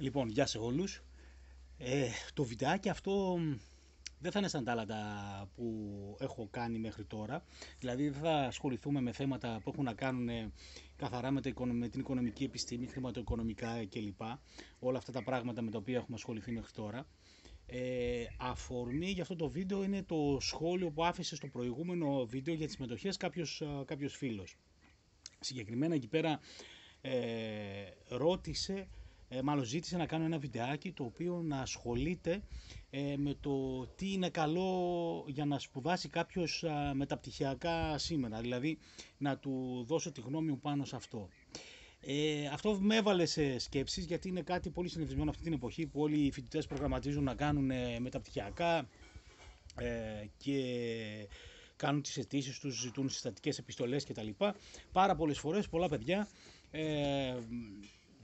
Λοιπόν, γεια σε όλους. Ε, το βιντεάκι αυτό δεν θα είναι σαν τα άλλα τα που έχω κάνει μέχρι τώρα. Δηλαδή δεν θα ασχοληθούμε με θέματα που έχουν να κάνουν ε, καθαρά με, το, με την οικονομική επιστήμη, χρηματοοικονομικά κλπ. Όλα αυτά τα πράγματα με τα οποία έχουμε ασχοληθεί μέχρι τώρα. Ε, αφορμή για αυτό το βίντεο είναι το σχόλιο που άφησε στο προηγούμενο βίντεο για τις μετοχές κάποιος, κάποιος φίλος. Συγκεκριμένα εκεί πέρα ε, ρώτησε ε, μάλλον ζήτησε να κάνω ένα βιντεάκι το οποίο να ασχολείται ε, με το τι είναι καλό για να σπουδάσει κάποιος μεταπτυχιακά σήμερα, δηλαδή να του δώσω τη γνώμη μου πάνω σε αυτό. Ε, αυτό με έβαλε σε σκέψεις γιατί είναι κάτι πολύ συνηθισμένο αυτή την εποχή που όλοι οι φοιτητές προγραμματίζουν να κάνουν ε, μεταπτυχιακά ε, και κάνουν τις αιτήσεις τους, ζητούν συστατικές επιστολές κτλ. Πάρα πολλές φορές πολλά παιδιά ε,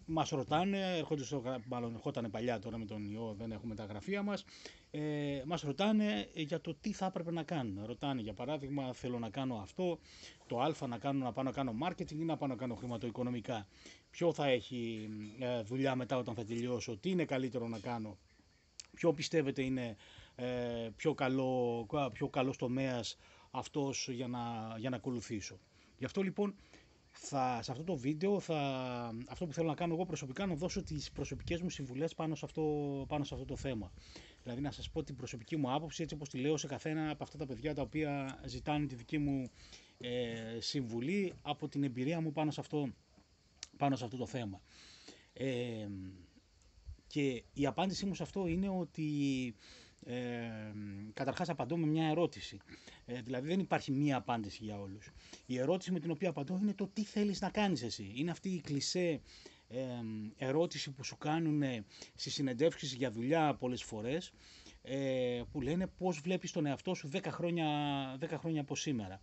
Μας ρωτάνε, έρχονται στο, μάλλον ερχόταν παλιά τώρα με τον ιό, δεν έχουμε τα γραφεία μας. Ε, μας ρωτάνε για το τι θα έπρεπε να κάνουν. Ρωτάνε για παράδειγμα, θέλω να κάνω αυτό, το Α να, κάνω, να πάω να κάνω marketing ή να πάω να κάνω χρηματοοικονομικά. Ποιο θα έχει ε, δουλειά μετά όταν θα τελειώσω, τι είναι καλύτερο να κάνω, ποιο πιστεύετε είναι ε, πιο, καλό, πιο καλός τομέας αυτός για να, για να ακολουθήσω. Γι' αυτό λοιπόν θα, σε αυτό το βίντεο θα, αυτό που θέλω να κάνω εγώ προσωπικά να δώσω τις προσωπικές μου συμβουλές πάνω σε αυτό, πάνω σε αυτό το θέμα. Δηλαδή να σας πω την προσωπική μου άποψη έτσι όπως τη λέω σε καθένα από αυτά τα παιδιά τα οποία ζητάνε τη δική μου ε, συμβουλή από την εμπειρία μου πάνω σε αυτό, πάνω σε αυτό το θέμα. Ε, και η απάντησή μου σε αυτό είναι ότι ε, καταρχάς απαντώ με μια ερώτηση. Ε, δηλαδή δεν υπάρχει μία απάντηση για όλους. Η ερώτηση με την οποία απαντώ είναι το τι θέλεις να κάνεις εσύ. Είναι αυτή η κλισέ ε, ερώτηση που σου κάνουν στις συνεντεύξεις για δουλειά πολλές φορές ε, που λένε πώς βλέπεις τον εαυτό σου 10 χρόνια, 10 χρόνια από σήμερα.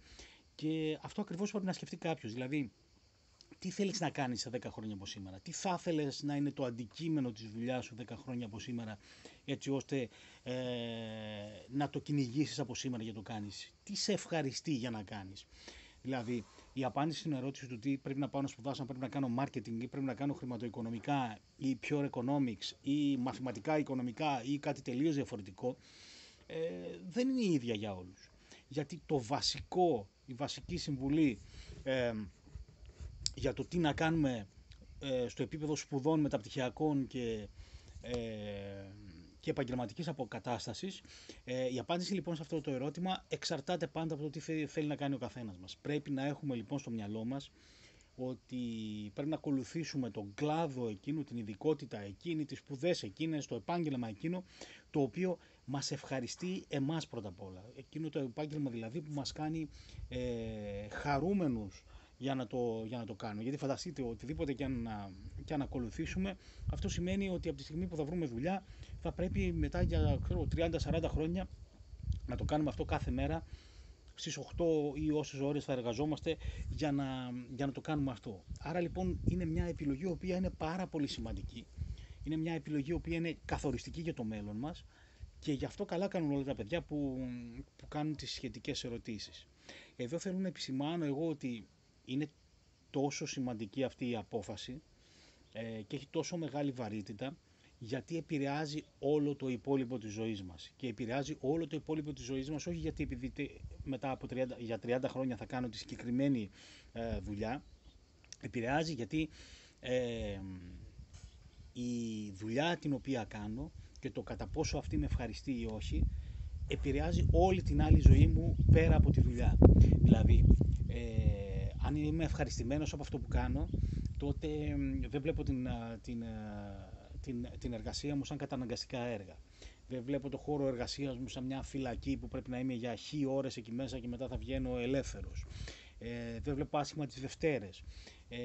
Και αυτό ακριβώς πρέπει να σκεφτεί κάποιος. Δηλαδή τι θέλεις να κάνεις σε 10 χρόνια από σήμερα, τι θα ήθελες να είναι το αντικείμενο της δουλειάς σου 10 χρόνια από σήμερα; Έτσι ώστε ε, να το κυνηγήσεις από σήμερα για το κάνεις, τι σε ευχαριστεί για να κάνεις; Δηλαδή, η απάντηση στην ερώτηση του τι πρέπει να πάω να σπουδάσω, αν πρέπει να κάνω marketing ή πρέπει να κάνω χρηματοοικονομικά ή pure economics ή μαθηματικά οικονομικά ή κάτι τελείως διαφορετικό, ε, δεν είναι η ίδια για όλους. Γιατί το βασικό, η βασική συμβουλή ε, για το τι να κάνουμε ε, στο επίπεδο σπουδών μεταπτυχιακών και, ε, και επαγγελματικής αποκατάστασης. Ε, η απάντηση λοιπόν σε αυτό το ερώτημα εξαρτάται πάντα από το τι θέλει να κάνει ο καθένας μας. Πρέπει να έχουμε λοιπόν στο μυαλό μας ότι πρέπει να ακολουθήσουμε τον κλάδο εκείνου, την ειδικότητα εκείνη, τις σπουδές εκείνες, το επάγγελμα εκείνο, το οποίο μας ευχαριστεί εμάς πρώτα απ' όλα. Εκείνο το επάγγελμα δηλαδή που μας κάνει ε, χαρούμενους για να το, για να το κάνουμε. Γιατί φανταστείτε οτιδήποτε και αν, και αν ακολουθήσουμε, αυτό σημαίνει ότι από τη στιγμή που θα βρούμε δουλειά θα πρέπει μετά για 30-40 χρόνια να το κάνουμε αυτό κάθε μέρα στις 8 ή όσες ώρες θα εργαζόμαστε για να, για να το κάνουμε αυτό. Άρα λοιπόν είναι μια επιλογή η οποία είναι πάρα πολύ σημαντική. Είναι μια επιλογή η οποία είναι καθοριστική για το μέλλον μας και γι' αυτό καλά κάνουν όλα τα παιδιά που, που κάνουν τις σχετικές ερωτήσεις. Εδώ θέλω να επισημάνω εγώ ότι είναι τόσο σημαντική αυτή η απόφαση ε, και έχει τόσο μεγάλη βαρύτητα γιατί επηρεάζει όλο το υπόλοιπο της ζωής μας και επηρεάζει όλο το υπόλοιπο της ζωής μας όχι γιατί επειδή μετά από 30, για 30 χρόνια θα κάνω τη συγκεκριμένη ε, δουλειά επηρεάζει γιατί ε, η δουλειά την οποία κάνω και το κατά πόσο αυτή με ευχαριστεί ή όχι επηρεάζει όλη την άλλη ζωή μου πέρα από τη δουλειά. Δηλαδή, ε, αν είμαι ευχαριστημένος από αυτό που κάνω, τότε δεν βλέπω την, την, την, την εργασία μου σαν καταναγκαστικά έργα. Δεν βλέπω το χώρο εργασίας μου σαν μια φυλακή που πρέπει να είμαι για χι ώρες εκεί μέσα και μετά θα βγαίνω ελεύθερος. Ε, δεν βλέπω άσχημα τις Δευτέρες. Ε,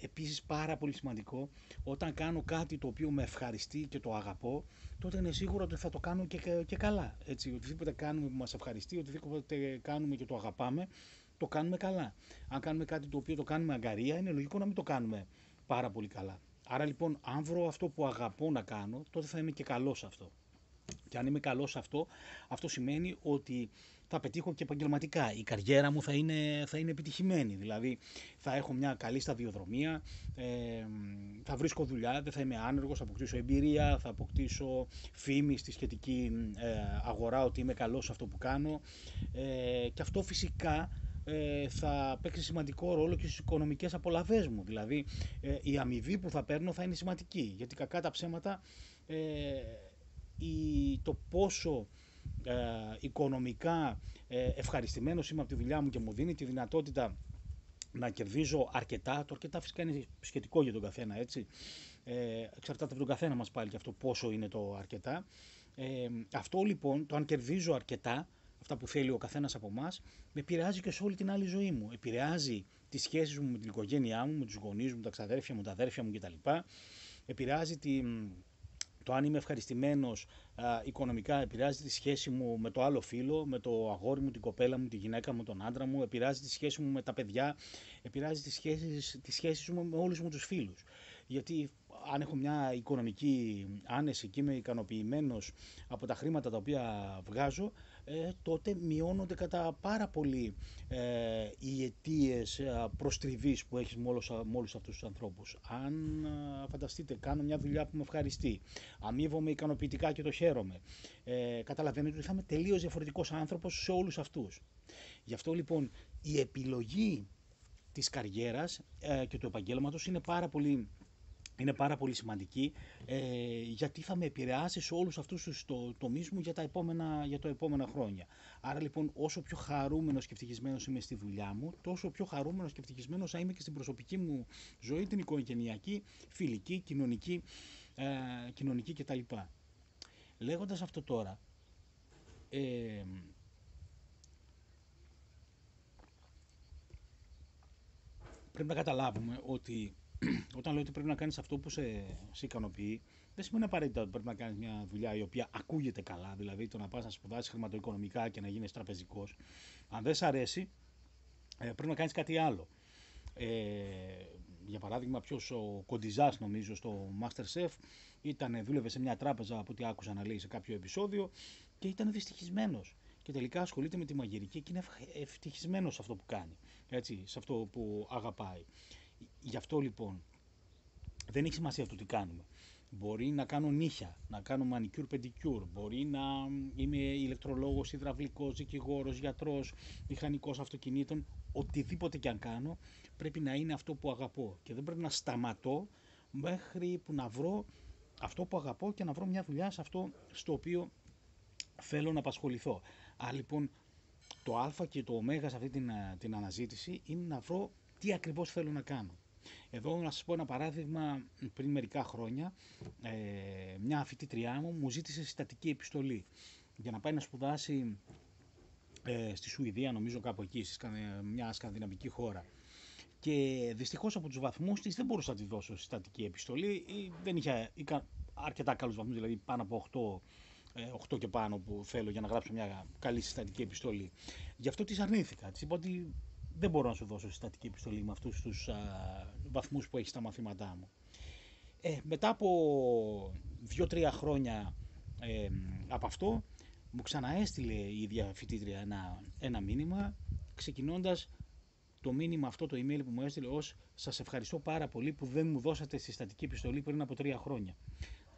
επίσης πάρα πολύ σημαντικό, όταν κάνω κάτι το οποίο με ευχαριστεί και το αγαπώ, τότε είναι σίγουρο ότι θα το κάνω και, και καλά. Έτσι, οτιδήποτε κάνουμε που μας ευχαριστεί, οτιδήποτε κάνουμε και το αγαπάμε, το κάνουμε καλά. Αν κάνουμε κάτι το οποίο το κάνουμε αγκαρία, είναι λογικό να μην το κάνουμε πάρα πολύ καλά. Άρα λοιπόν, αν βρω αυτό που αγαπώ να κάνω, τότε θα είμαι και καλός σε αυτό. Και αν είμαι καλός σε αυτό, αυτό σημαίνει ότι θα πετύχω και επαγγελματικά. Η καριέρα μου θα είναι, θα είναι επιτυχημένη. Δηλαδή θα έχω μια καλή σταδιοδρομία, ε, θα βρίσκω δουλειά, δεν θα είμαι άνεργος, θα αποκτήσω εμπειρία, θα αποκτήσω φήμη στη σχετική ε, αγορά ότι είμαι καλός σε αυτό που κάνω. Ε, και αυτό φυσικά ε, θα παίξει σημαντικό ρόλο και στις οικονομικές απολαβές μου. Δηλαδή ε, η αμοιβή που θα παίρνω θα είναι σημαντική. Γιατί κακά τα ψέματα ε, η, το πόσο ε, οικονομικά ε, ευχαριστημένος είμαι από τη δουλειά μου και μου δίνει τη δυνατότητα να κερδίζω αρκετά. Το αρκετά φυσικά είναι σχετικό για τον καθένα, έτσι. Ε, εξαρτάται από τον καθένα μας πάλι και αυτό πόσο είναι το αρκετά. Ε, αυτό λοιπόν, το αν κερδίζω αρκετά, αυτά που θέλει ο καθένας από εμάς, με επηρεάζει και σε όλη την άλλη ζωή μου. Επηρεάζει τις σχέσεις μου με την οικογένειά μου, με τους γονείς μου, τα ξαδέρφια μου, τα αδέρφια μου κτλ. Επηρεάζει τη, το αν είμαι ευχαριστημένος οικονομικά επηρεάζει τη σχέση μου με το άλλο φίλο, με το αγόρι μου, την κοπέλα μου, τη γυναίκα μου, τον άντρα μου, επηρεάζει τη σχέση μου με τα παιδιά, επηρεάζει τη σχέση, τη σχέση μου με όλους μου τους φίλους. Γιατί αν έχω μια οικονομική άνεση και είμαι ικανοποιημένος από τα χρήματα τα οποία βγάζω, ε, τότε μειώνονται κατά πάρα πολύ ε, οι αιτίες προστριβής που έχεις με όλους, με όλους αυτούς τους ανθρώπους. Αν φανταστείτε, κάνω μια δουλειά που με ευχαριστεί, αμείβομαι ικανοποιητικά και το χαίρομαι, ε, καταλαβαίνετε ότι θα είμαι τελείως διαφορετικός άνθρωπος σε όλους αυτούς. Γι' αυτό λοιπόν η επιλογή της καριέρας ε, και του επαγγέλματος είναι πάρα πολύ είναι πάρα πολύ σημαντική ε, γιατί θα με επηρεάσεις σε όλους αυτούς τους το, τομείς μου για τα, επόμενα, για τα επόμενα χρόνια. Άρα λοιπόν όσο πιο χαρούμενος και ευτυχισμένος είμαι στη δουλειά μου, τόσο πιο χαρούμενος και ευτυχισμένος θα είμαι και στην προσωπική μου ζωή, την οικογενειακή, φιλική, κοινωνική, ε, κοινωνική κτλ. Λέγοντας αυτό τώρα, ε, πρέπει να καταλάβουμε ότι όταν λέω ότι πρέπει να κάνεις αυτό που σε, σε ικανοποιεί, δεν σημαίνει απαραίτητα ότι πρέπει να κάνεις μια δουλειά η οποία ακούγεται καλά. Δηλαδή το να πας να σπουδάσεις χρηματοοικονομικά και να γίνεις τραπεζικός. Αν δεν σ' αρέσει, ε, πρέπει να κάνεις κάτι άλλο. Ε, για παράδειγμα, ποιος ο Κοντιζάς, νομίζω, στο Masterchef, ήταν, δούλευε σε μια τράπεζα από ό,τι άκουσα να λέει σε κάποιο επεισόδιο και ήταν δυστυχισμένος. Και τελικά ασχολείται με τη μαγειρική και είναι ευτυχισμένος σε αυτό που κάνει. Έτσι, σε αυτό που αγαπάει. Γι' αυτό λοιπόν δεν έχει σημασία αυτό τι κάνουμε. Μπορεί να κάνω νύχια, να κάνω μανικιούρ πεντικιούρ, μπορεί να είμαι ηλεκτρολόγος, υδραυλικός, δικηγόρος, γιατρός, μηχανικός αυτοκινήτων, οτιδήποτε και αν κάνω πρέπει να είναι αυτό που αγαπώ και δεν πρέπει να σταματώ μέχρι που να βρω αυτό που αγαπώ και να βρω μια δουλειά σε αυτό στο οποίο θέλω να απασχοληθώ. Άρα λοιπόν το α και το ω σε αυτή την, την αναζήτηση είναι να βρω τι ακριβώς θέλω να κάνω. Εδώ να σας πω ένα παράδειγμα, πριν μερικά χρόνια, ε, μια φοιτήτριά μου μου ζήτησε συστατική επιστολή για να πάει να σπουδάσει ε, στη Σουηδία, νομίζω κάπου εκεί, σε μια σκανδιναβική χώρα. Και δυστυχώς από τους βαθμούς της δεν μπορούσα να τη δώσω συστατική επιστολή. Δεν είχε αρκετά καλούς βαθμούς, δηλαδή πάνω από 8, 8 ε, και πάνω που θέλω για να γράψω μια καλή συστατική επιστολή. Γι' αυτό της αρνήθηκα. Της είπα ότι δεν μπορώ να σου δώσω συστατική επιστολή με αυτούς τους α, βαθμούς που έχεις στα μαθήματά μου. Ε, μετά από δύο-τρία χρόνια ε, από αυτό, μου ξαναέστειλε η ίδια φοιτήτρια ένα, ένα μήνυμα, ξεκινώντας το μήνυμα αυτό, το email που μου έστειλε ως «Σας ευχαριστώ πάρα πολύ που δεν μου δώσατε συστατική επιστολή πριν από τρία χρόνια».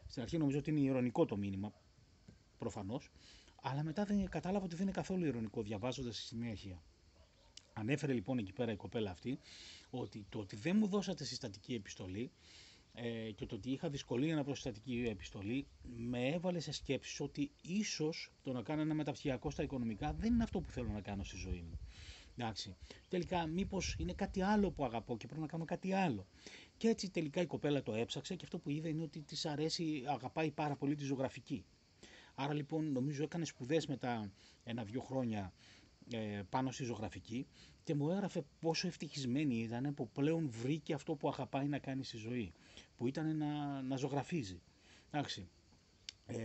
Στην αρχή νομίζω ότι είναι ηρωνικό το μήνυμα, προφανώς, αλλά μετά δεν κατάλαβα ότι δεν είναι καθόλου ηρωνικό διαβάζοντας στη συνέχεια. Ανέφερε λοιπόν εκεί πέρα η κοπέλα αυτή ότι το ότι δεν μου δώσατε συστατική επιστολή ε, και το ότι είχα δυσκολία να βρω συστατική επιστολή με έβαλε σε σκέψεις ότι ίσως το να κάνω ένα μεταπτυχιακό στα οικονομικά δεν είναι αυτό που θέλω να κάνω στη ζωή μου. Εντάξει. Τελικά, μήπως είναι κάτι άλλο που αγαπώ και πρέπει να κάνω κάτι άλλο. Και έτσι τελικά η κοπέλα το έψαξε και αυτό που είδε είναι ότι της αρέσει, αγαπάει πάρα πολύ τη ζωγραφική. Άρα λοιπόν νομίζω έκανε σπουδές μετά ένα-δύο χρόνια ε, πάνω στη ζωγραφική και μου έγραφε πόσο ευτυχισμένη ήταν που πλέον βρήκε αυτό που αγαπάει να κάνει στη ζωή, που ήταν να, να ζωγραφίζει. Εντάξει. Ε,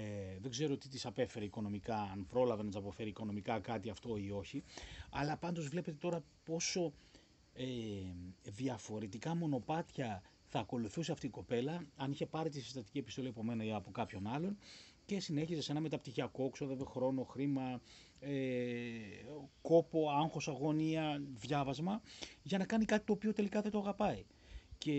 δεν ξέρω τι της απέφερε οικονομικά, αν πρόλαβε να της αποφέρει οικονομικά κάτι αυτό ή όχι, αλλά πάντως βλέπετε τώρα πόσο ε, διαφορετικά μονοπάτια θα ακολουθούσε αυτή η κοπέλα αν είχε πάρει τη συστατική επιστολή από μένα ή από κάποιον άλλον και συνέχιζε σε ένα μεταπτυχιακό, ξόδευε χρόνο, χρήμα, ε, κόπο, άγχος, αγωνία, διάβασμα, για να κάνει κάτι το οποίο τελικά δεν το αγαπάει. Και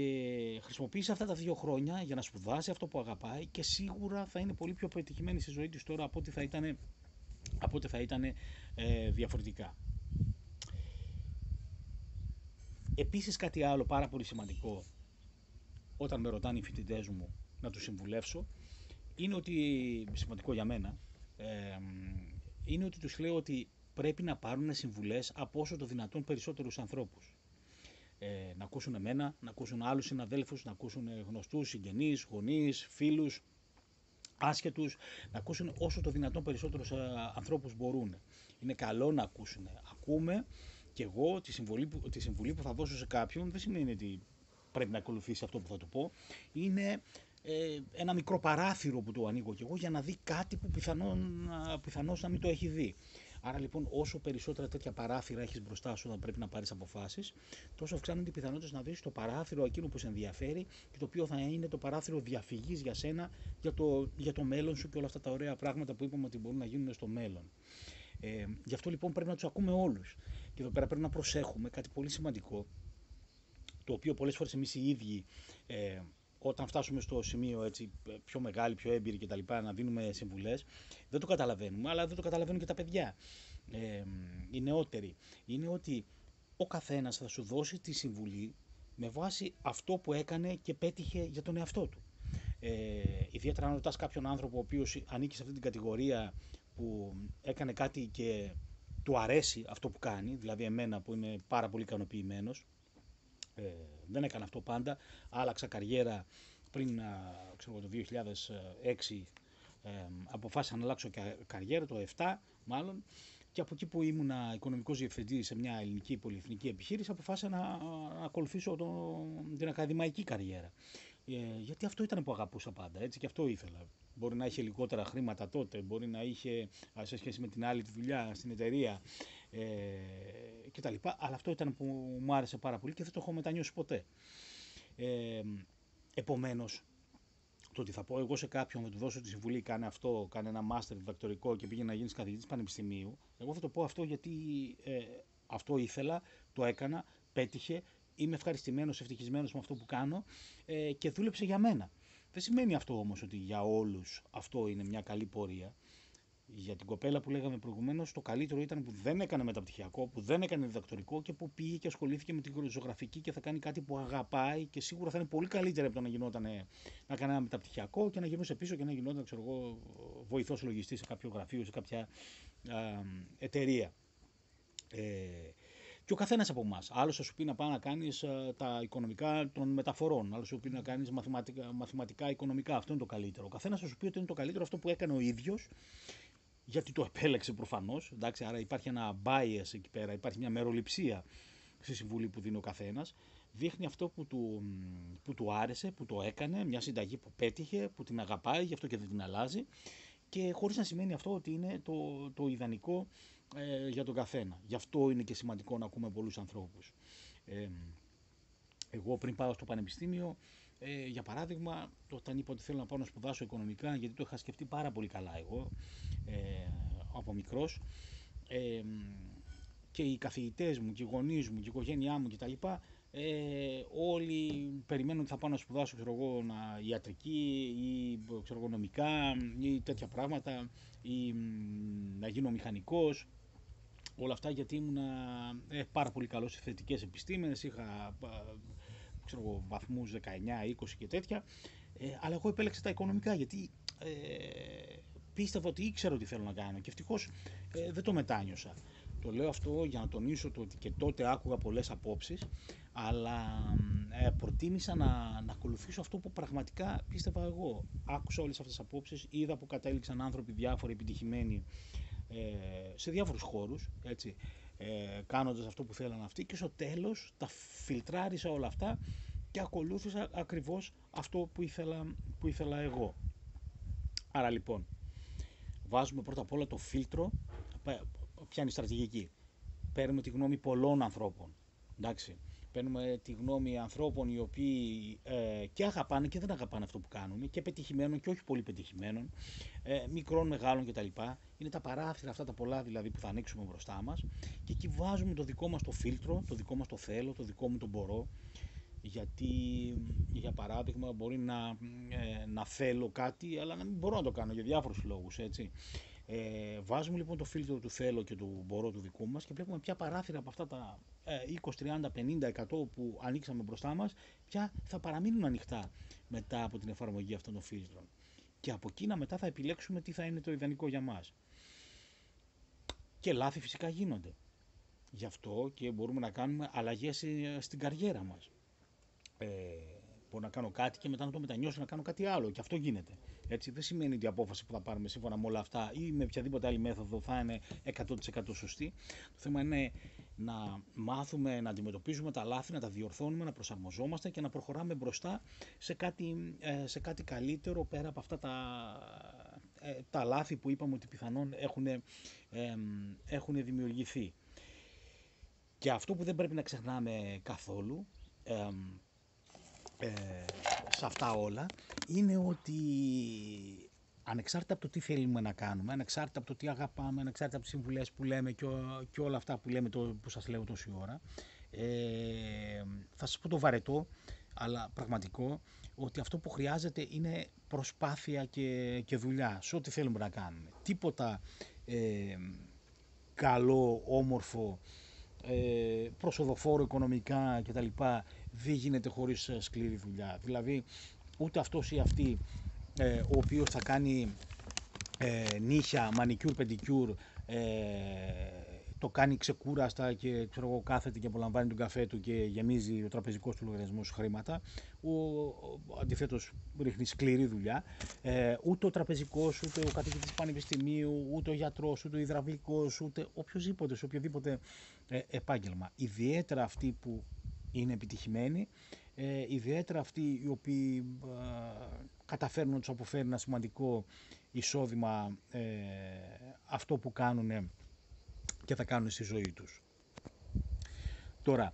χρησιμοποίησε αυτά τα δύο χρόνια για να σπουδάσει αυτό που αγαπάει και σίγουρα θα είναι πολύ πιο πετυχημένη στη ζωή της τώρα από ό,τι θα ήταν, από ό,τι θα ήταν ε, διαφορετικά. Επίσης κάτι άλλο πάρα πολύ σημαντικό όταν με ρωτάνε οι φοιτητές μου να τους συμβουλεύσω είναι ότι, σημαντικό για μένα, ε, είναι ότι τους λέω ότι πρέπει να πάρουν συμβουλές από όσο το δυνατόν περισσότερους ανθρώπους. Ε, να ακούσουν εμένα, να ακούσουν άλλους συναδέλφους, να ακούσουν γνωστούς, συγγενείς, γονείς, φίλους, άσχετους, να ακούσουν όσο το δυνατόν περισσότερους ε, ανθρώπους μπορούν. Είναι καλό να ακούσουν. Ακούμε και εγώ τη συμβουλή, που, τη συμβουλή που θα δώσω σε κάποιον δεν σημαίνει ότι πρέπει να ακολουθήσει αυτό που θα του πω. Είναι ε, ένα μικρό παράθυρο που το ανοίγω κι εγώ για να δει κάτι που πιθανόν, πιθανώς να μην το έχει δει. Άρα λοιπόν, όσο περισσότερα τέτοια παράθυρα έχεις μπροστά σου όταν πρέπει να πάρεις αποφάσεις, τόσο αυξάνονται οι πιθανότητες να δει το παράθυρο εκείνο που σε ενδιαφέρει και το οποίο θα είναι το παράθυρο διαφυγής για σένα, για το, για το μέλλον σου και όλα αυτά τα ωραία πράγματα που είπαμε ότι μπορούν να γίνουν στο μέλλον. Ε, γι' αυτό λοιπόν πρέπει να τους ακούμε όλους. Και εδώ πέρα πρέπει να προσέχουμε κάτι πολύ σημαντικό, το οποίο πολλές φορές εμείς οι ίδιοι ε, όταν φτάσουμε στο σημείο έτσι, πιο μεγάλη, πιο έμπειρη κτλ. να δίνουμε συμβουλές, δεν το καταλαβαίνουμε, αλλά δεν το καταλαβαίνουν και τα παιδιά. Ε, οι νεότεροι. Είναι ότι ο καθένας θα σου δώσει τη συμβουλή με βάση αυτό που έκανε και πέτυχε για τον εαυτό του. Ε, ιδιαίτερα αν ρωτάς κάποιον άνθρωπο ο οποίος ανήκει σε αυτή την κατηγορία που έκανε κάτι και του αρέσει αυτό που κάνει, δηλαδή εμένα που είμαι πάρα πολύ ικανοποιημένος, ε, δεν έκανα αυτό πάντα. Άλλαξα καριέρα πριν ξέρω, το 2006. Ε, αποφάσισα να αλλάξω καριέρα το 2007 μάλλον και από εκεί που ήμουν οικονομικός διευθυντής σε μια ελληνική πολυεθνική επιχείρηση αποφάσισα να, να ακολουθήσω το, την ακαδημαϊκή καριέρα. Ε, γιατί αυτό ήταν που αγαπούσα πάντα, έτσι και αυτό ήθελα. Μπορεί να είχε λιγότερα χρήματα τότε, μπορεί να είχε σε σχέση με την άλλη τη δουλειά στην εταιρεία ε, κτλ. Αλλά αυτό ήταν που μου άρεσε πάρα πολύ και δεν το έχω μετανιώσει ποτέ. Ε, Επομένως, το ότι θα πω εγώ σε κάποιον να του δώσω τη συμβουλή, κάνε αυτό, κάνε ένα μάστερ διδακτορικό και πήγαινε να γίνεις καθηγητής πανεπιστημίου, εγώ θα το πω αυτό γιατί ε, αυτό ήθελα, το έκανα, πέτυχε, είμαι ευχαριστημένος, ευτυχισμένος με αυτό που κάνω ε, και δούλεψε για μένα. Δεν σημαίνει αυτό όμως ότι για όλους αυτό είναι μια καλή πορεία για την κοπέλα που λέγαμε προηγουμένως, το καλύτερο ήταν που δεν έκανε μεταπτυχιακό, που δεν έκανε διδακτορικό και που πήγε και ασχολήθηκε με την ζωγραφική και θα κάνει κάτι που αγαπάει και σίγουρα θα είναι πολύ καλύτερο από το να γινόταν να κάνει ένα μεταπτυχιακό και να γινούσε πίσω και να γινόταν ξέρω εγώ, βοηθός λογιστής σε κάποιο γραφείο, σε κάποια α, εταιρεία. Ε, και ο καθένας από εμάς. Άλλος θα σου πει να πάει να κάνεις τα οικονομικά των μεταφορών. Άλλος θα σου πει να κάνεις μαθηματικά, μαθηματικά, οικονομικά. Αυτό είναι το καλύτερο. Ο καθένας θα σου πει ότι είναι το καλύτερο αυτό που έκανε ο ίδιος γιατί το επέλεξε προφανώς. Άρα υπάρχει ένα bias εκεί πέρα, υπάρχει μια μεροληψία στη συμβουλή που δίνει ο καθένας. Δείχνει αυτό που του, που του άρεσε, που το έκανε, μια συνταγή που πέτυχε, που την αγαπάει, γι' αυτό και δεν την αλλάζει. Και χωρίς να σημαίνει αυτό ότι είναι το, το ιδανικό ε, για τον καθένα. Γι' αυτό είναι και σημαντικό να ακούμε πολλούς ανθρώπους. Ε, εγώ πριν πάω στο πανεπιστήμιο, ε, για παράδειγμα, όταν είπα ότι θέλω να πάω να σπουδάσω οικονομικά, γιατί το είχα σκεφτεί πάρα πολύ καλά εγώ ε, από μικρός, ε, και οι καθηγητές μου και οι γονείς μου και η οικογένειά μου κτλ. Ε, όλοι περιμένουν ότι θα πάω να σπουδάσω ξέρω εγώ, να, ιατρική ή ξέρω εγώ, νομικά ή τέτοια πράγματα ή να γίνω μηχανικός όλα αυτά γιατί ήμουν ε, πάρα πολύ καλός σε θετικές επιστήμες είχα ξέρω εγώ, βαθμούς 19, 20 και τέτοια. Ε, αλλά εγώ επέλεξα τα οικονομικά γιατί ε, πίστευα ότι ήξερα τι θέλω να κάνω και ευτυχώς ε, δεν το μετάνιωσα. Το λέω αυτό για να τονίσω το ότι και τότε άκουγα πολλές απόψεις, αλλά ε, προτίμησα να, να ακολουθήσω αυτό που πραγματικά πίστευα εγώ. Άκουσα όλες αυτές τις απόψεις, είδα που κατέληξαν άνθρωποι διάφοροι επιτυχημένοι ε, σε διάφορους χώρους, έτσι, ε, κάνοντας αυτό που θέλαν αυτοί και στο τέλος τα φιλτράρισα όλα αυτά και ακολούθησα ακριβώς αυτό που ήθελα, που ήθελα εγώ. Άρα λοιπόν, βάζουμε πρώτα απ' όλα το φίλτρο, ποια είναι η στρατηγική. Παίρνουμε τη γνώμη πολλών ανθρώπων. Εντάξει. παίρνουμε τη γνώμη ανθρώπων οι οποίοι ε, και αγαπάνε και δεν αγαπάνε αυτό που κάνουν και πετυχημένων και όχι πολύ πετυχημένων, ε, μικρών, μεγάλων κτλ. Είναι τα παράθυρα αυτά τα πολλά δηλαδή που θα ανοίξουμε μπροστά μας και εκεί βάζουμε το δικό μας το φίλτρο, το δικό μας το θέλω, το δικό μου το μπορώ γιατί για παράδειγμα μπορεί να, ε, να θέλω κάτι αλλά να μην μπορώ να το κάνω για διάφορους λόγους έτσι. Ε, βάζουμε λοιπόν το φίλτρο του θέλω και του μπορώ του δικού μας και βλέπουμε ποια παράθυρα από αυτά τα 20, 30, 50, 100 που ανοίξαμε μπροστά μας ποια θα παραμείνουν ανοιχτά μετά από την εφαρμογή αυτών των φίλτρων. Και από εκείνα μετά θα επιλέξουμε τι θα είναι το ιδανικό για μας. Και λάθη φυσικά γίνονται. Γι' αυτό και μπορούμε να κάνουμε αλλαγές ε, στην καριέρα μας. Ε, μπορώ να κάνω κάτι και μετά να το μετανιώσω να κάνω κάτι άλλο. Και αυτό γίνεται. Έτσι, δεν σημαίνει ότι η απόφαση που θα πάρουμε σύμφωνα με όλα αυτά ή με οποιαδήποτε άλλη μέθοδο θα είναι 100% σωστή. Το θέμα είναι να μάθουμε να αντιμετωπίζουμε τα λάθη, να τα διορθώνουμε, να προσαρμοζόμαστε και να προχωράμε μπροστά σε κάτι, ε, σε κάτι καλύτερο πέρα από αυτά τα, ε, τα λάθη που είπαμε ότι πιθανόν έχουν, ε, έχουν δημιουργηθεί. Και αυτό που δεν πρέπει να ξεχνάμε καθόλου ε, σε αυτά όλα είναι ότι ανεξάρτητα από το τι θέλουμε να κάνουμε, ανεξάρτητα από το τι αγαπάμε, ανεξάρτητα από τις συμβουλές που λέμε και, και όλα αυτά που λέμε το, που σας λέω τόση ώρα, ε, θα σας πω το βαρετό, αλλά πραγματικό, ότι αυτό που χρειάζεται είναι προσπάθεια και, και δουλειά σε ό,τι θέλουμε να κάνουμε. Τίποτα ε, καλό, όμορφο, ε, προσοδοφόρο οικονομικά κτλ. δεν γίνεται χωρίς ε, σκληρή δουλειά. Δηλαδή ούτε αυτός ή αυτή ε, ο οποίος θα κάνει ε, νύχια, μανικιούρ, πεντικιούρ, ε, το κάνει ξεκούραστα και ξέρω εγώ, κάθεται και απολαμβάνει τον καφέ του και γεμίζει ο τραπεζικός του λογαριασμός χρήματα. Ο, ο, αντιθέτως ρίχνει σκληρή δουλειά. Ε, ούτε ο τραπεζικός, ούτε ο καθηγητής πανεπιστημίου, ούτε ο γιατρός, ούτε ο υδραυλικός, ούτε οποιοδήποτε, σε οποιοδήποτε ε, επάγγελμα. Ιδιαίτερα αυτοί που είναι επιτυχημένοι, ε, ιδιαίτερα αυτοί οι οποίοι ε, καταφέρνουν να τους αποφέρει ένα σημαντικό εισόδημα ε, αυτό που κάνουν και θα κάνουν στη ζωή τους. Τώρα,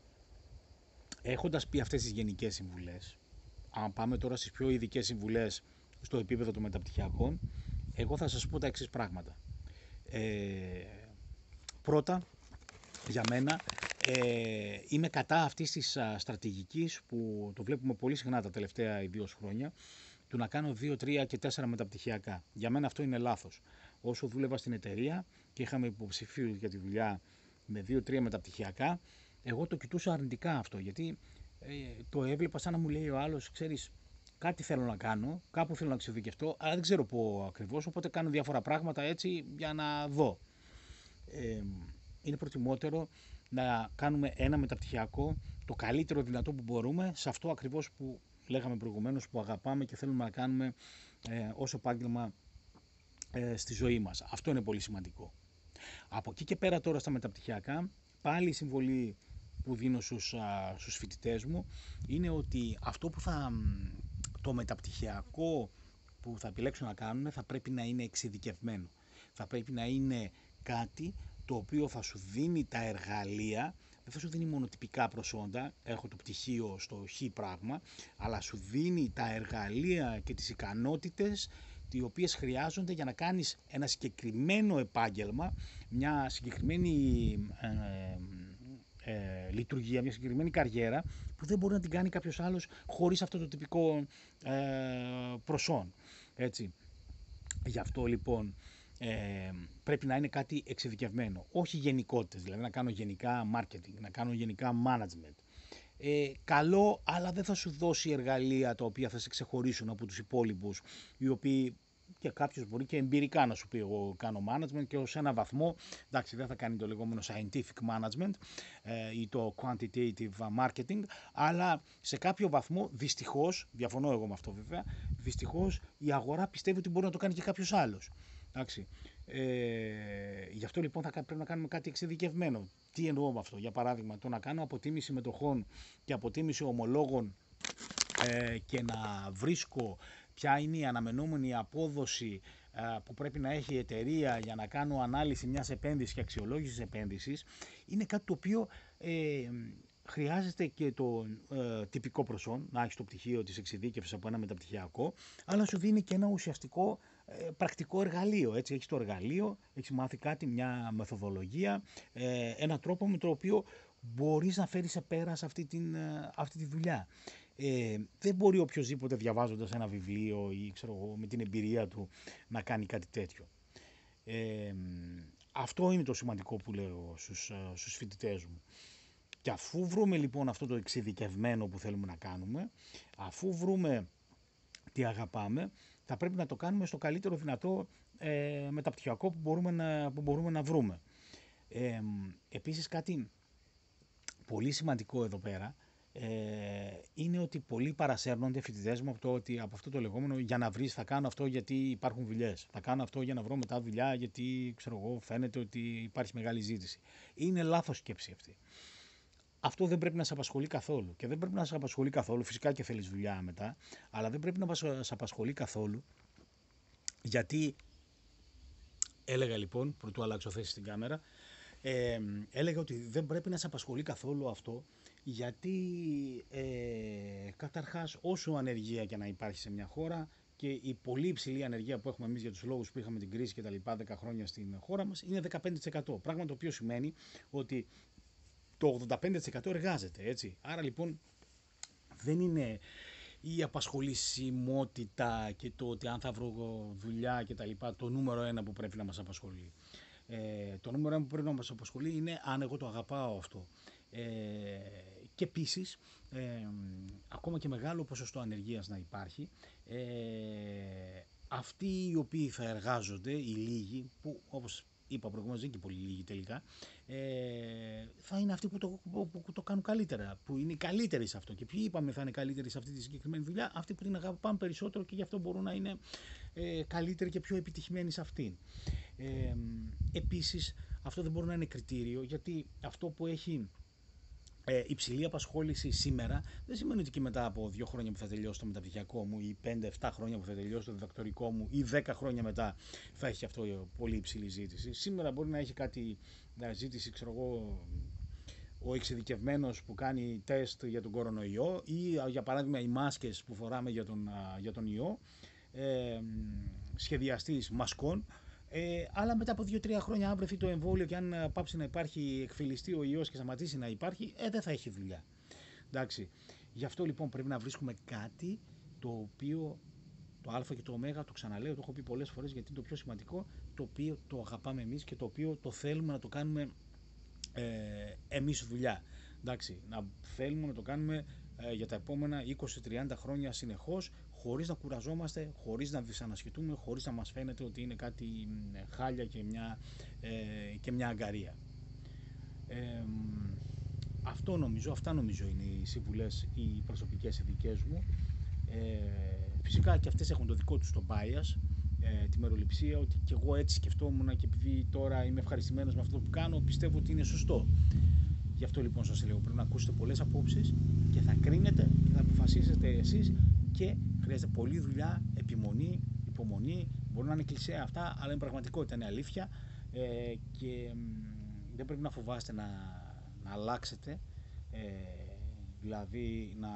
έχοντας πει αυτές τις γενικές συμβουλές, αν πάμε τώρα στις πιο ειδικές συμβουλές στο επίπεδο των μεταπτυχιακών, εγώ θα σας πω τα εξής πράγματα. Ε, πρώτα, για μένα, ε, είμαι κατά αυτής της α, στρατηγικής που το βλέπουμε πολύ συχνά τα τελευταία δύο χρόνια, του να κάνω 2, 3 και 4 μεταπτυχιακά. Για μένα αυτό είναι λάθος. Όσο δούλευα στην εταιρεία και είχαμε υποψηφίου για τη δουλειά με 2-3 μεταπτυχιακά, εγώ το κοιτούσα αρνητικά αυτό, γιατί ε, το έβλεπα σαν να μου λέει ο άλλος, ξέρεις, κάτι θέλω να κάνω, κάπου θέλω να εξειδικευτώ, αλλά δεν ξέρω πού ακριβώς, οπότε κάνω διάφορα πράγματα έτσι για να δω. Ε, είναι προτιμότερο να κάνουμε ένα μεταπτυχιακό, το καλύτερο δυνατό που μπορούμε, σε αυτό ακριβώς που λέγαμε προηγουμένως, που αγαπάμε και θέλουμε να κάνουμε ε, ως επάγγελμα ε, στη ζωή μας. Αυτό είναι πολύ σημαντικό. Από εκεί και πέρα τώρα στα μεταπτυχιακά, πάλι η συμβολή που δίνω στους, α, στους φοιτητές μου είναι ότι αυτό που θα, το μεταπτυχιακό που θα επιλέξουν να κάνουν θα πρέπει να είναι εξειδικευμένο. Θα πρέπει να είναι κάτι το οποίο θα σου δίνει τα εργαλεία, δεν θα σου δίνει μονοτυπικά προσόντα, έχω το πτυχίο στο χ πράγμα, αλλά σου δίνει τα εργαλεία και τις ικανότητες οι οποίες χρειάζονται για να κάνεις ένα συγκεκριμένο επάγγελμα, μια συγκεκριμένη ε, ε, λειτουργία, μια συγκεκριμένη καριέρα που δεν μπορεί να την κάνει κάποιος άλλος χωρίς αυτό το τυπικό ε, προσόν. Έτσι. Γι' αυτό λοιπόν ε, πρέπει να είναι κάτι εξειδικευμένο. Όχι γενικότητες, δηλαδή να κάνω γενικά marketing, να κάνω γενικά management. Ε, καλό, αλλά δεν θα σου δώσει εργαλεία τα οποία θα σε ξεχωρίσουν από τους υπόλοιπους, οι οποίοι και κάποιος μπορεί και εμπειρικά να σου πει: Εγώ κάνω management και ως ένα βαθμό, εντάξει, δεν θα κάνει το λεγόμενο scientific management ε, ή το quantitative marketing, αλλά σε κάποιο βαθμό δυστυχώς, διαφωνώ εγώ με αυτό βέβαια, δυστυχώς η αγορά πιστεύει ότι μπορεί να το κάνει και κάποιος άλλος. Εντάξει. Ε, γι' αυτό λοιπόν θα πρέπει να κάνουμε κάτι εξειδικευμένο. Τι εννοώ με αυτό, για παράδειγμα, το να κάνω αποτίμηση μετοχών και αποτίμηση ομολόγων ε, και να βρίσκω ποια είναι η αναμενόμενη απόδοση ε, που πρέπει να έχει η εταιρεία για να κάνω ανάλυση μιας επένδυσης και αξιολόγησης επένδυσης, είναι κάτι το οποίο ε, χρειάζεται και το ε, τυπικό προσόν, να έχεις το πτυχίο της εξειδίκευσης από ένα μεταπτυχιακό, αλλά σου δίνει και ένα ουσιαστικό ε, πρακτικό εργαλείο. Έτσι, έχεις το εργαλείο, έχεις μάθει κάτι, μια μεθοδολογία, ε, ένα τρόπο με το οποίο μπορείς να φέρεις σε πέρα σε αυτή, την, ε, αυτή τη δουλειά. Ε, δεν μπορεί οποιοδήποτε διαβάζοντας ένα βιβλίο ή ξέρω με την εμπειρία του να κάνει κάτι τέτοιο. Ε, αυτό είναι το σημαντικό που λέω στους, στους φοιτητές μου. Και αφού βρούμε λοιπόν αυτό το εξειδικευμένο που θέλουμε να κάνουμε, αφού βρούμε τι αγαπάμε, θα πρέπει να το κάνουμε στο καλύτερο δυνατό ε, μεταπτυχιακό που μπορούμε να, που μπορούμε να βρούμε. Ε, επίσης κάτι πολύ σημαντικό εδώ πέρα ε, είναι ότι πολλοί παρασέρνονται φοιτητές μου από, το, ότι, από αυτό το λεγόμενο για να βρεις, θα κάνω αυτό γιατί υπάρχουν δουλειές. Θα κάνω αυτό για να βρω μετά δουλειά γιατί ξέρω εγώ, φαίνεται ότι υπάρχει μεγάλη ζήτηση. Είναι λάθος σκέψη αυτή αυτό δεν πρέπει να σε απασχολεί καθόλου. Και δεν πρέπει να σε απασχολεί καθόλου, φυσικά και θέλεις δουλειά μετά, αλλά δεν πρέπει να σε απασχολεί καθόλου, γιατί έλεγα λοιπόν, πρωτού αλλάξω θέση στην κάμερα, ε, έλεγα ότι δεν πρέπει να σε απασχολεί καθόλου αυτό, γιατί ε, καταρχάς όσο ανεργία και να υπάρχει σε μια χώρα και η πολύ υψηλή ανεργία που έχουμε εμείς για τους λόγους που είχαμε την κρίση και τα λοιπά 10 χρόνια στην χώρα μας είναι 15%. Πράγμα το οποίο σημαίνει ότι το 85% εργάζεται, έτσι. Άρα λοιπόν δεν είναι η απασχολησιμότητα και το ότι αν θα βρω δουλειά και τα λοιπά το νούμερο ένα που πρέπει να μας απασχολεί. Ε, το νούμερο ένα που πρέπει να μας απασχολεί είναι αν εγώ το αγαπάω αυτό. Ε, και επίσης, ε, ακόμα και μεγάλο ποσοστό ανεργίας να υπάρχει, ε, αυτοί οι οποίοι θα εργάζονται, οι λίγοι, που όπως είπα προηγουμένως δεν είναι και πολύ λίγοι τελικά, ε, θα είναι αυτοί που το, που, το κάνουν καλύτερα, που είναι οι καλύτεροι σε αυτό. Και ποιοι είπαμε θα είναι καλύτεροι σε αυτή τη συγκεκριμένη δουλειά, αυτοί που την αγαπάνε περισσότερο και γι' αυτό μπορούν να είναι ε, καλύτεροι και πιο επιτυχημένοι σε αυτήν. Ε, επίσης, αυτό δεν μπορεί να είναι κριτήριο, γιατί αυτό που έχει ε, υψηλή απασχόληση σήμερα δεν σημαίνει ότι και μετά από δύο χρόνια που θα τελειώσω το μεταπτυχιακό μου ή 5-7 χρόνια που θα τελειώσω το διδακτορικό μου ή 10 χρόνια μετά θα έχει αυτό πολύ υψηλή ζήτηση. Σήμερα μπορεί να έχει κάτι να ζήτηση, ξέρω εγώ, ο εξειδικευμένος που κάνει τεστ για τον κορονοϊό ή για παράδειγμα οι μάσκες που φοράμε για τον, για τον ιό, ε, σχεδιαστής μασκών ε, αλλά μετά από 2-3 χρόνια, αν βρεθεί το εμβόλιο και αν ε, πάψει να υπάρχει, εκφυλιστεί ο ιός και σταματήσει να υπάρχει, ε, δεν θα έχει δουλειά. Εντάξει. Γι' αυτό λοιπόν πρέπει να βρίσκουμε κάτι το οποίο το α και το ω, το ξαναλέω, το έχω πει πολλές φορές γιατί είναι το πιο σημαντικό, το οποίο το αγαπάμε εμείς και το οποίο το θέλουμε να το κάνουμε ε, εμείς δουλειά. Εντάξει, να θέλουμε να το κάνουμε ε, για τα επόμενα 20-30 χρόνια συνεχώς χωρίς να κουραζόμαστε, χωρίς να δυσανασχετούμε, χωρίς να μας φαίνεται ότι είναι κάτι χάλια και μια, ε, και μια αγκαρία. Ε, αυτό νομίζω, αυτά νομίζω είναι οι συμβουλές, οι προσωπικές ειδικέ μου. Ε, φυσικά και αυτές έχουν το δικό τους το bias, ε, τη μεροληψία, ότι και εγώ έτσι σκεφτόμουν και επειδή τώρα είμαι ευχαριστημένος με αυτό που κάνω, πιστεύω ότι είναι σωστό. Γι' αυτό λοιπόν σας λέω, πρέπει να ακούσετε πολλές απόψεις και θα κρίνετε και θα αποφασίσετε εσείς και χρειάζεται πολλή δουλειά, επιμονή, υπομονή. Μπορεί να είναι κλεισέ αυτά, αλλά είναι πραγματικότητα, είναι αλήθεια ε, και δεν πρέπει να φοβάστε να, να αλλάξετε, ε, δηλαδή να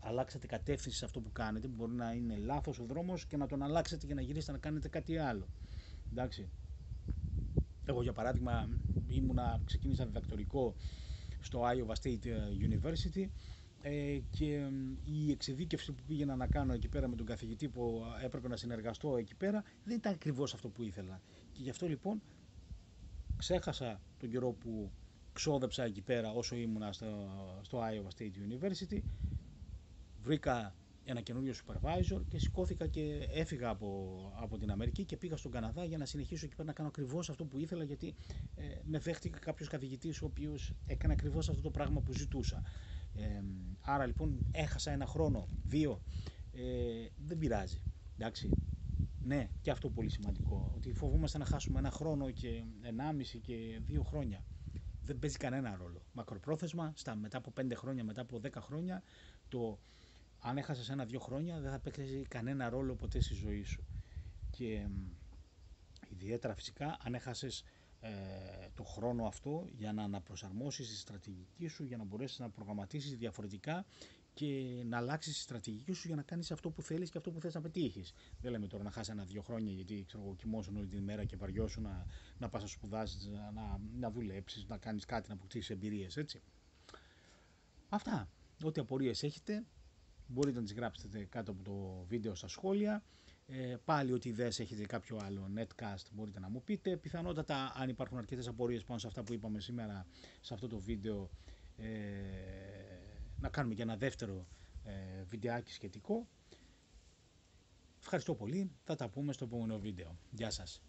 αλλάξετε κατεύθυνση σε αυτό που κάνετε, μπορεί να είναι λάθος ο δρόμος και να τον αλλάξετε και να γυρίσετε να κάνετε κάτι άλλο. Εντάξει. Εγώ για παράδειγμα ήμουνα, ξεκίνησα διδακτορικό στο Iowa State University ε, και η εξειδίκευση που πήγαινα να κάνω εκεί πέρα με τον καθηγητή που έπρεπε να συνεργαστώ εκεί πέρα δεν ήταν ακριβώς αυτό που ήθελα. Και γι' αυτό λοιπόν ξέχασα τον καιρό που ξόδεψα εκεί πέρα όσο ήμουνα στο, στο Iowa State University, βρήκα ένα καινούριο supervisor και σηκώθηκα και έφυγα από, από την Αμερική και πήγα στον Καναδά για να συνεχίσω εκεί πέρα να κάνω ακριβώς αυτό που ήθελα γιατί ε, με δέχτηκα κάποιος καθηγητής ο οποίος έκανε ακριβώς αυτό το πράγμα που ζητούσα. Ε, άρα λοιπόν έχασα ένα χρόνο, δύο, ε, δεν πειράζει. Εντάξει. Ναι, και αυτό πολύ σημαντικό. Ότι φοβούμαστε να χάσουμε ένα χρόνο και ενάμιση και δύο χρόνια. Δεν παίζει κανένα ρόλο. Μακροπρόθεσμα, στα, μετά από πέντε χρόνια, μετά από δέκα χρόνια, το αν έχασες ένα-δύο χρόνια δεν θα παίξει κανένα ρόλο ποτέ στη ζωή σου. Και ιδιαίτερα φυσικά αν έχασες ε, το χρόνο αυτό για να αναπροσαρμόσεις τη στρατηγική σου, για να μπορέσεις να προγραμματίσεις διαφορετικά και να αλλάξεις τη στρατηγική σου για να κάνεις αυτό που θέλεις και αυτό που θες να πετύχεις. Δεν λέμε τώρα να χάσει ένα-δύο χρόνια γιατί ξέρω εγώ, κοιμώσουν όλη την ημέρα και βαριώσουν να, να πας να σπουδάσεις, να, να, να δουλέψεις, να κάνεις κάτι, να αποκτήσεις εμπειρίες, έτσι. Αυτά. Ό,τι απορίες έχετε, μπορείτε να τις γράψετε κάτω από το βίντεο στα σχόλια. Ε, πάλι ό,τι ιδέες έχετε κάποιο άλλο netcast μπορείτε να μου πείτε. Πιθανότατα αν υπάρχουν αρκετές απορίες πάνω σε αυτά που είπαμε σήμερα σε αυτό το βίντεο ε, να κάνουμε και ένα δεύτερο ε, βιντεάκι σχετικό. Ευχαριστώ πολύ. Θα τα πούμε στο επόμενο βίντεο. Γεια σας.